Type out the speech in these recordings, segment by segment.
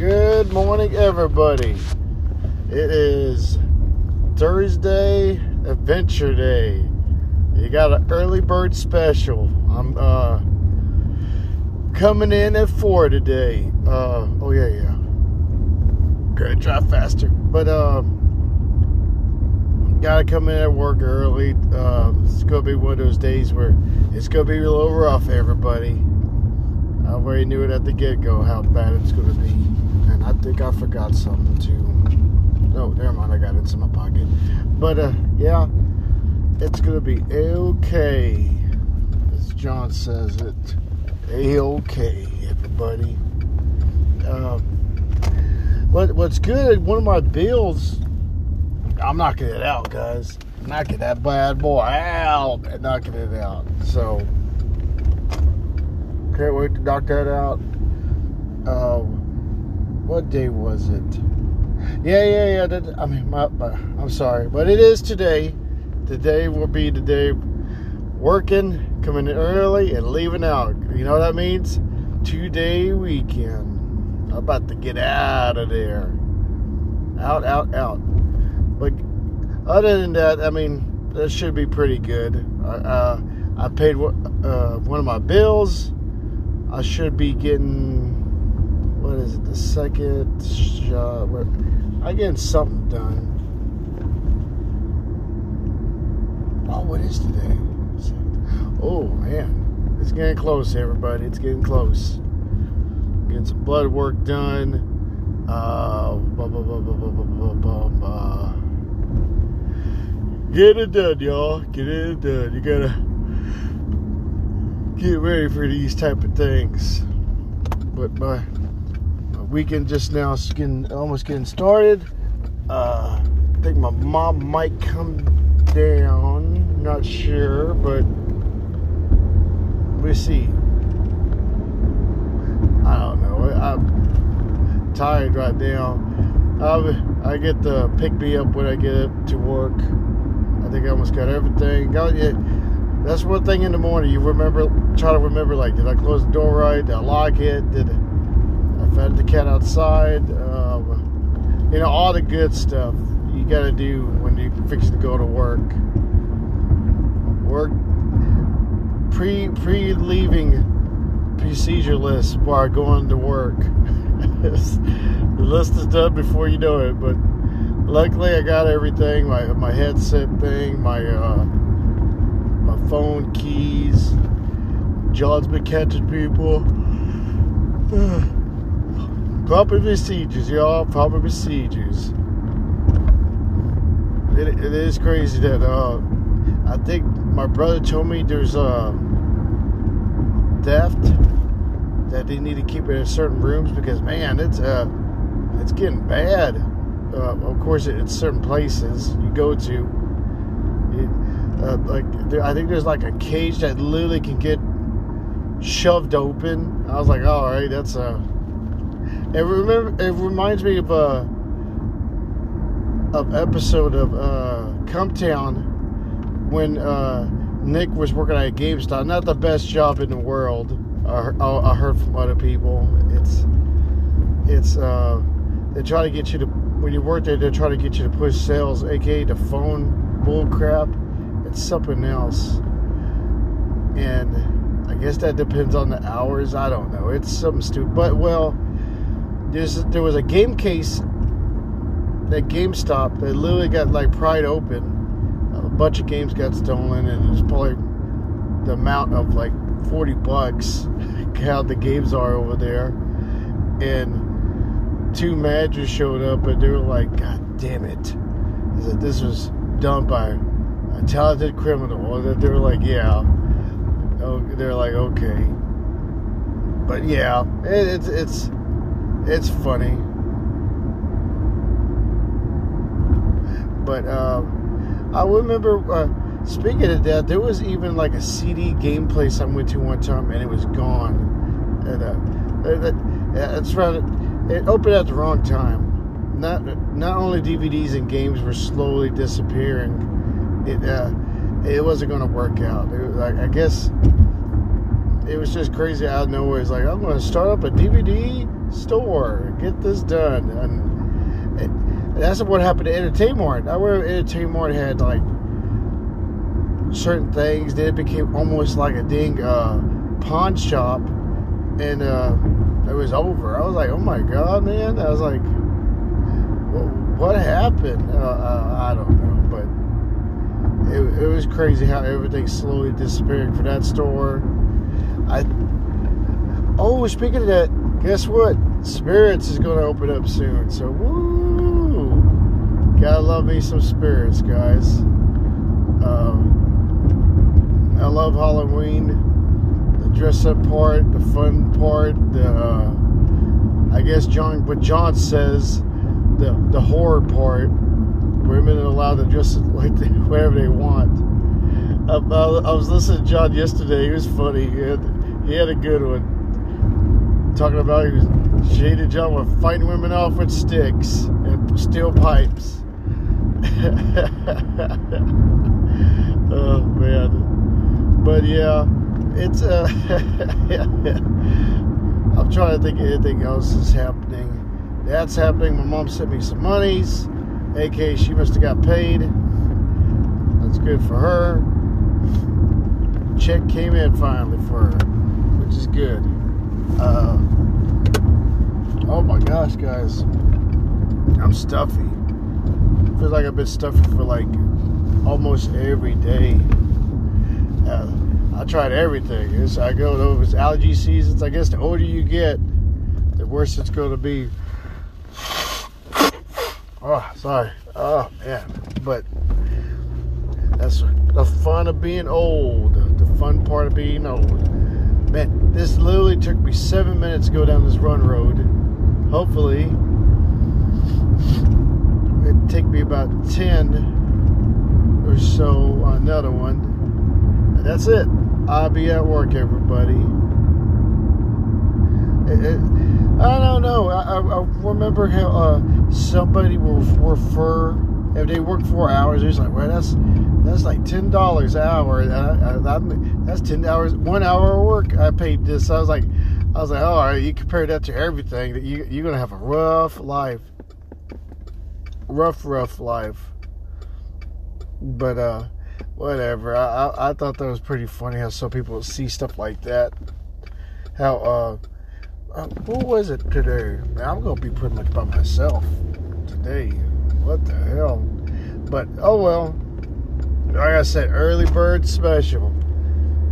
Good morning, everybody. It is Thursday, Adventure Day. You got an early bird special. I'm uh, coming in at four today. Uh, oh yeah, yeah. Gonna drive faster, but uh, gotta come in at work early. Uh, it's gonna be one of those days where it's gonna be a little rough, everybody. I already knew it at the get go how bad it's gonna be, and I think I forgot something too. No, never mind. I got it in my pocket. But uh, yeah, it's gonna be okay, as John says it. A okay, everybody. Um, what what's good? One of my bills. I'm knocking it out, guys. Knocking that bad boy out knocking it out. So can't wait to knock that out. Uh, what day was it? Yeah, yeah, yeah. That, I mean, my, my, I'm sorry, but it is today. Today will be the day working, coming in early, and leaving out. You know what that means? Two day weekend. I'm about to get out of there. Out, out, out. But other than that, I mean, that should be pretty good. Uh, I paid uh, one of my bills. I should be getting what is it, the second shot? Where, I'm getting something done. Oh, what is today? Oh, man. It's getting close, everybody. It's getting close. Getting some blood work done. Get it done, y'all. Get it done. You gotta get ready for these type of things. But my weekend just now is getting almost getting started. Uh, I think my mom might come down. Not sure, but we'll see. I don't know. I'm tired right now. I, I get to pick me up when I get up to work. I think I almost got everything. Got it. That's one thing in the morning. You remember, try to remember, like, did I close the door right? Did I lock it? Did The cat outside? Um, you know, all the good stuff you got to do when you fix to go to work. Work pre pre leaving procedure list while going to work. the list is done before you know it, but luckily I got everything. My my headset thing, my uh, my phone keys. John's been catching people. proper procedures, y'all. Proper procedures. It, it is crazy that uh, I think my brother told me there's uh, theft that they need to keep it in certain rooms because man, it's uh, it's getting bad. Uh, of course, it's certain places you go to. It, uh, like there, I think there's like a cage that literally can get shoved open. I was like, all right, that's a. It remember it reminds me of a uh, of episode of uh, Town when uh, Nick was working at GameStop. Not the best job in the world. I, I heard from other people. It's it's uh, they try to get you to when you work there. They try to get you to push sales, aka the phone bull crap. It's something else, and I guess that depends on the hours. I don't know. It's something stupid. But well, there's there was a game case at GameStop that literally got like pried open. A bunch of games got stolen, and it was probably the amount of like 40 bucks how the games are over there. And two managers showed up and they were like, God damn it. That this was done by a talented criminal. They were like, yeah. Oh, they're like, okay. But yeah, it, it's it's it's funny. But um, I remember uh, Speaking of that, there was even like a CD game place I went to one time, and it was gone. And uh, it's rather it opened at the wrong time. Not not only DVDs and games were slowly disappearing, it uh, it wasn't going to work out. It was like I guess it was just crazy out of nowhere. It's like I'm going to start up a DVD store, get this done, and, and that's what happened to Entertainment. I remember Entertainment had like certain things. Then it became almost like a ding uh, pawn shop, and uh, it was over. I was like, oh my god, man! I was like, what happened? Uh, uh, I don't know, but it, it was crazy how everything slowly disappeared for that store. I oh, speaking of that, guess what? Spirits is going to open up soon. So woo! Gotta love me some spirits, guys. Um, I love Halloween, the dress up part, the fun part, the uh, I guess John what John says, the the horror part. Women are allowed to dress like they, whatever they want. I, I, was listening to John yesterday. He was funny. He had, he had a good one. Talking about he was shaded John with fighting women off with sticks and steel pipes. oh man. But yeah, it's uh I'm trying to think of anything else is happening. That's happening. My mom sent me some monies. AK she must have got paid. That's good for her. Check came in finally for her, is good. Uh, oh my gosh, guys. I'm stuffy. Feels like I've been stuffy for like almost every day. Uh, I tried everything. It's, I go those allergy seasons. I guess the older you get, the worse it's going to be. Oh, sorry. Oh man, but that's the fun of being old. The fun part of being old. Man, this literally took me seven minutes to go down this run road. Hopefully, it'd take me about ten or so another one. And that's it. I'll be at work, everybody. It, it, I don't know. I, I remember how uh, somebody will refer if they work four hours. It's like, well, that's that's like ten dollars an hour. That's ten hours, one hour of work. I paid this. I was like, I was like, oh, all right. You compare that to everything. That you you're gonna have a rough life, rough, rough life. But uh whatever. I, I, I thought that was pretty funny how some people see stuff like that. How uh, uh what was it today? Man, I'm gonna be pretty much by myself today. What the hell? But oh well. Like I said, early bird special.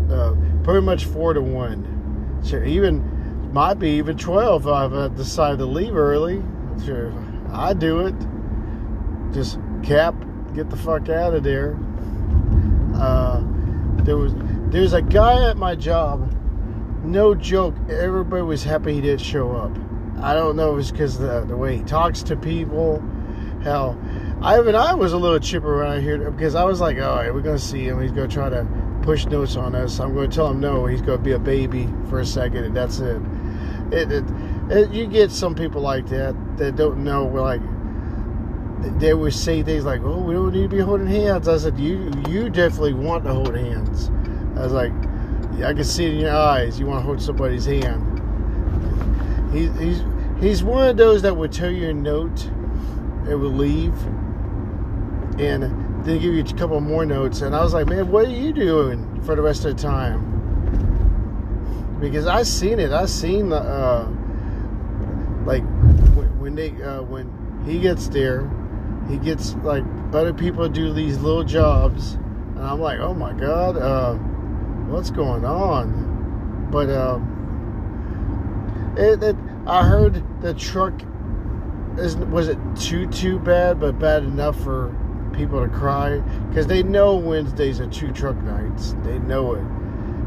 Uh, pretty much four to one. Sure, even might be even twelve if I decide to leave early. Sure, I do it. Just cap, get the fuck out of there. Uh, there was there's a guy at my job. No joke. Everybody was happy he didn't show up. I don't know if it's because the the way he talks to people. How I even I was a little chipper when around here because I was like, all right, we're gonna see him. He's gonna try to push notes on us. I'm gonna tell him no. He's gonna be a baby for a second, and that's it. It, it, it you get some people like that that don't know We're like they would say things like, "Oh, we don't need to be holding hands." I said, "You you definitely want to hold hands." I was like, "I can see it in your eyes. You want to hold somebody's hand." He's he's he's one of those that would tell you a note, it would leave, and then give you a couple more notes. And I was like, "Man, what are you doing for the rest of the time?" Because I seen it. I seen the uh, like when they uh, when he gets there he gets like other people do these little jobs, and I'm like, oh my god, uh, what's going on? But uh, it, it, I heard the truck is was it too too bad, but bad enough for people to cry because they know Wednesdays are two truck nights. They know it,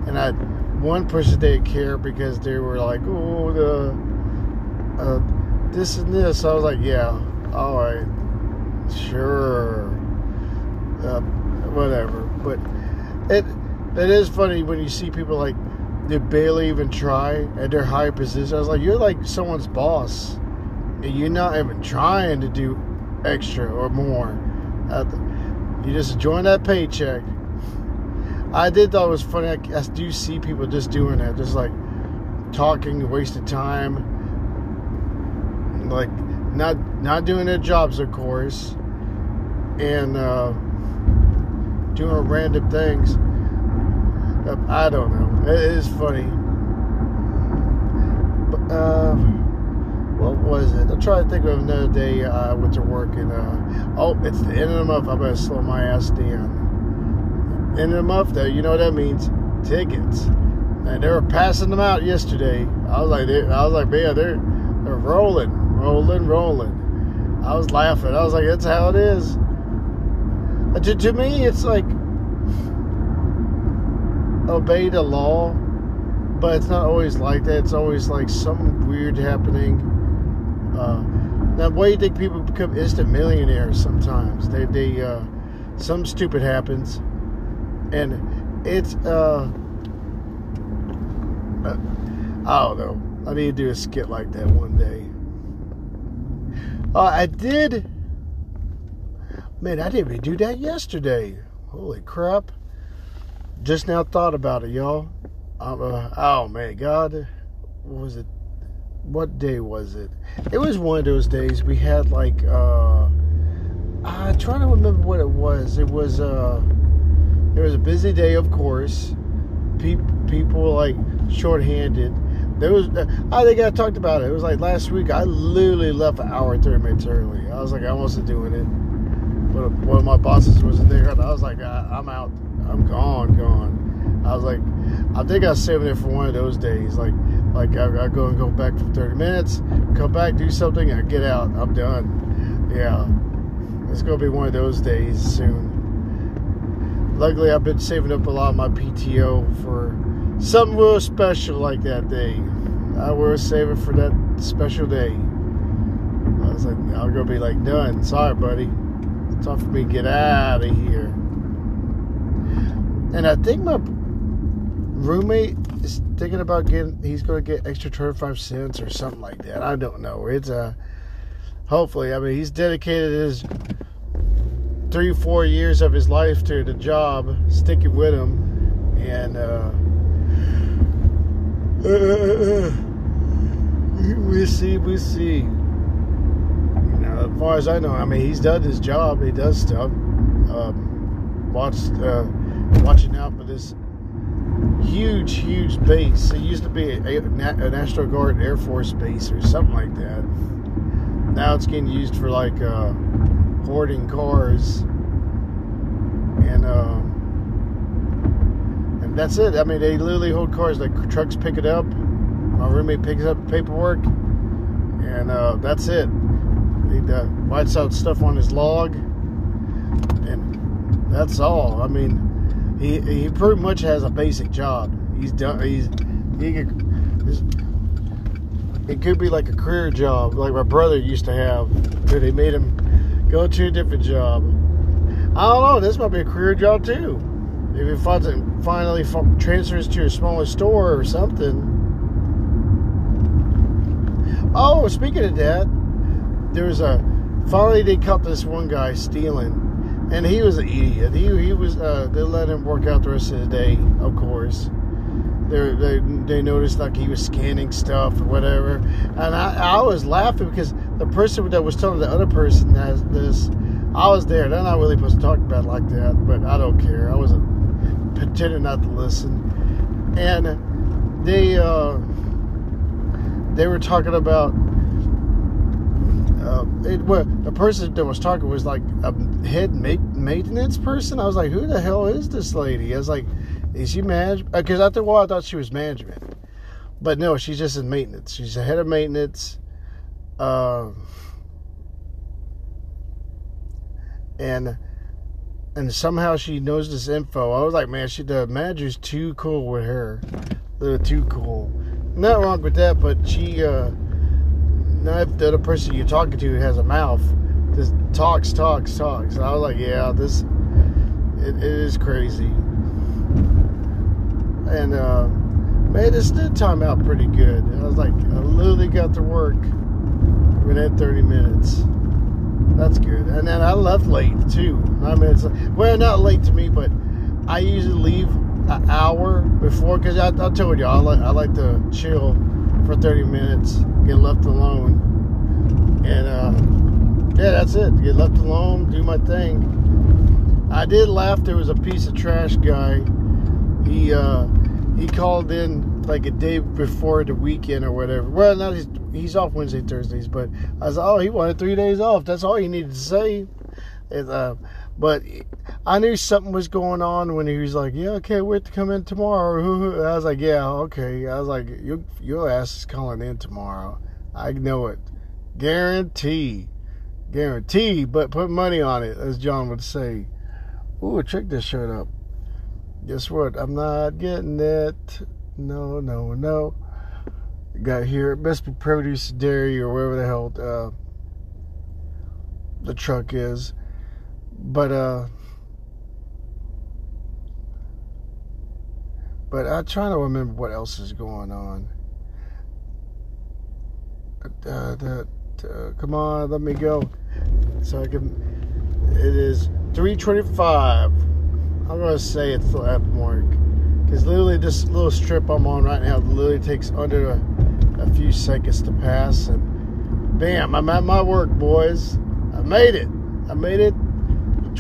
and I one person didn't care because they were like, oh the uh, this and this. I was like, yeah, all right Sure. Uh, whatever. But it it is funny when you see people like they barely even try and they're high position. I was like, you're like someone's boss, you're not even trying to do extra or more. Uh, you just join that paycheck. I did thought it was funny. I, I do see people just doing that, just like talking, wasted time, like not not doing their jobs, of course, and uh, doing random things. Uh, I don't know. It is funny. But, uh, what was it? I'm trying to think of another day uh, I went to work and uh, oh, it's the end of the month. I better slow my ass down. End of the month, though, you know what that means? Tickets. And they were passing them out yesterday. I was like, I was like, man, they're they're rolling, rolling, rolling. I was laughing. I was like, that's how it is. To, to me, it's like obey the law, but it's not always like that. It's always like something weird happening. Uh, now, why do you think people become instant millionaires sometimes? They, they, uh, some stupid happens, and it's, uh, uh, I don't know. I need to do a skit like that one day. Uh, I did. Man, I didn't even do that yesterday. Holy crap just now thought about it, y'all. Uh, oh man, God, what was it? What day was it? It was one of those days we had like uh I'm trying to remember what it was. It was uh it was a busy day, of course. People people were like shorthanded. There was uh, I think I talked about it. It was like last week. I literally left an hour thirty minutes early. I was like, I wasn't doing it. But one of my bosses wasn't there, and I was like, I'm out. I'm gone, gone. I was like, I think I was saving it for one of those days. Like, like I, I go and go back for 30 minutes, come back, do something, and get out. I'm done. Yeah, it's gonna be one of those days soon. Luckily, I've been saving up a lot of my PTO for something real special like that day. I was saving for that special day. I was like, I'm gonna be like, done. Sorry, buddy. It's time for me to get out of here. And I think my roommate thinking about getting, he's going to get extra 25 cents or something like that. I don't know. It's a, uh, hopefully, I mean, he's dedicated his three, four years of his life to the job, sticking with him. And, uh, we see, we see. You know, as far as I know, I mean, he's done his job. He does stuff. Um, watched, uh, watching out for this huge, huge base. It used to be a, a, National Guard Air Force base or something like that. Now it's getting used for like uh, hoarding cars, and uh, and that's it. I mean, they literally hold cars. Like trucks pick it up. My roommate picks up paperwork, and uh, that's it. He uh, writes out stuff on his log, and that's all. I mean he he pretty much has a basic job. He's done. He's he could. It could be like a career job, like my brother used to have. But they made him go to a different job. I don't know. This might be a career job too. If he finds it, finally transfers to a smaller store or something. Oh, speaking of that, there was a finally they caught this one guy stealing and he was an idiot. He he was. Uh, they let him work out the rest of the day, of course. They they they noticed like he was scanning stuff or whatever, and I I was laughing because the person that was telling the other person has this. I was there. They're not really supposed to talk about like that, but I don't care. I wasn't pretending not to listen, and they uh, they were talking about uh, it, well, the person that was talking was like a head maintenance person. I was like, who the hell is this lady? I was like, is she management? Because uh, after a while, I thought she was management, but no, she's just in maintenance. She's a head of maintenance. Uh, and and somehow she knows this info. I was like, man, she the manager's too cool with her. They're too cool. Not wrong with that, but she uh not if the other person you're talking to has a mouth, just talks, talks, talks. And I was like, yeah, this it, it is crazy. And uh, man, this did time out pretty good. I was like, I literally got to work within 30 minutes. That's good. And then I left late too. I mean, it's well, not late to me, but I usually leave an hour before because I, I told you I like I like to chill for 30 minutes, get left alone, and uh, yeah, that's it. Get left alone, do my thing. I did laugh. There was a piece of trash guy. He uh, he called in like a day before the weekend or whatever. Well, not he's he's off Wednesday, Thursdays, but I was oh he wanted three days off. That's all he needed to say. Uh, but I knew something was going on when he was like, "Yeah, okay, wait to come in tomorrow." I was like, "Yeah, okay." I was like, "Your your ass is calling in tomorrow." I know it, guarantee, guarantee. But put money on it, as John would say. Ooh, trick this shirt up. Guess what? I'm not getting it. No, no, no. Got here. It must be produce dairy or wherever the hell uh, the truck is. But uh but I'm trying to remember what else is going on. Uh, uh, come on, let me go. So I can. It is 325. I'm to say it's the F mark. Because literally, this little strip I'm on right now literally takes under a, a few seconds to pass. And bam, I'm at my work, boys. I made it. I made it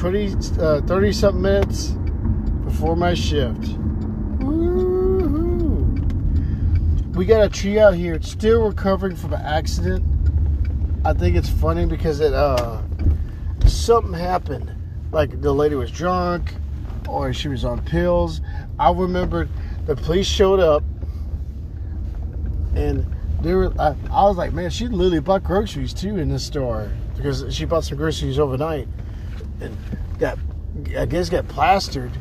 20, uh, 30 something minutes before my shift. Woo-hoo. We got a tree out here. It's still recovering from an accident. I think it's funny because it uh something happened. Like the lady was drunk or she was on pills. I remember the police showed up and they were I, I was like, man, she literally bought groceries too in this store because she bought some groceries overnight and got I guess got plastered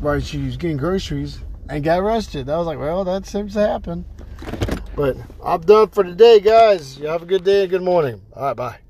while she was getting groceries and got arrested. I was like, well, that seems to happen. But I'm done for today, guys. You have a good day and good morning. All right, bye.